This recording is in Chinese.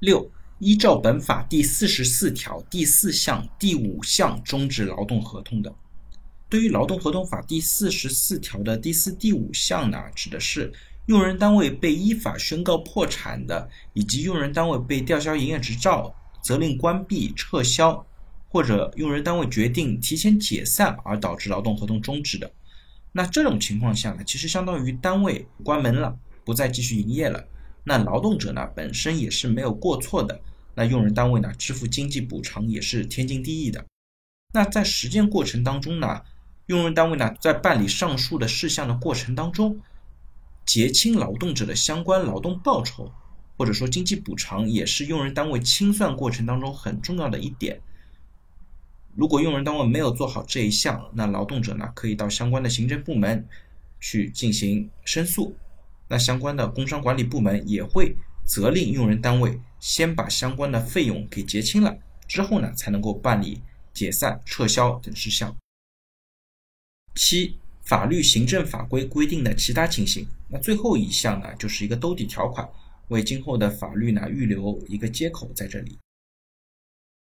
六、依照本法第四十四条第四项、第五项终止劳动合同的。对于劳动合同法第四十四条的第四、第五项呢，指的是用人单位被依法宣告破产的，以及用人单位被吊销营业执照、责令关闭、撤销，或者用人单位决定提前解散而导致劳动合同终止的。那这种情况下呢，其实相当于单位关门了，不再继续营业了。那劳动者呢本身也是没有过错的，那用人单位呢支付经济补偿也是天经地义的。那在实践过程当中呢，用人单位呢在办理上述的事项的过程当中，结清劳动者的相关劳动报酬或者说经济补偿，也是用人单位清算过程当中很重要的一点。如果用人单位没有做好这一项，那劳动者呢可以到相关的行政部门去进行申诉，那相关的工商管理部门也会责令用人单位先把相关的费用给结清了，之后呢才能够办理解散、撤销等事项。七、法律、行政法规规定的其他情形，那最后一项呢就是一个兜底条款，为今后的法律呢预留一个接口在这里。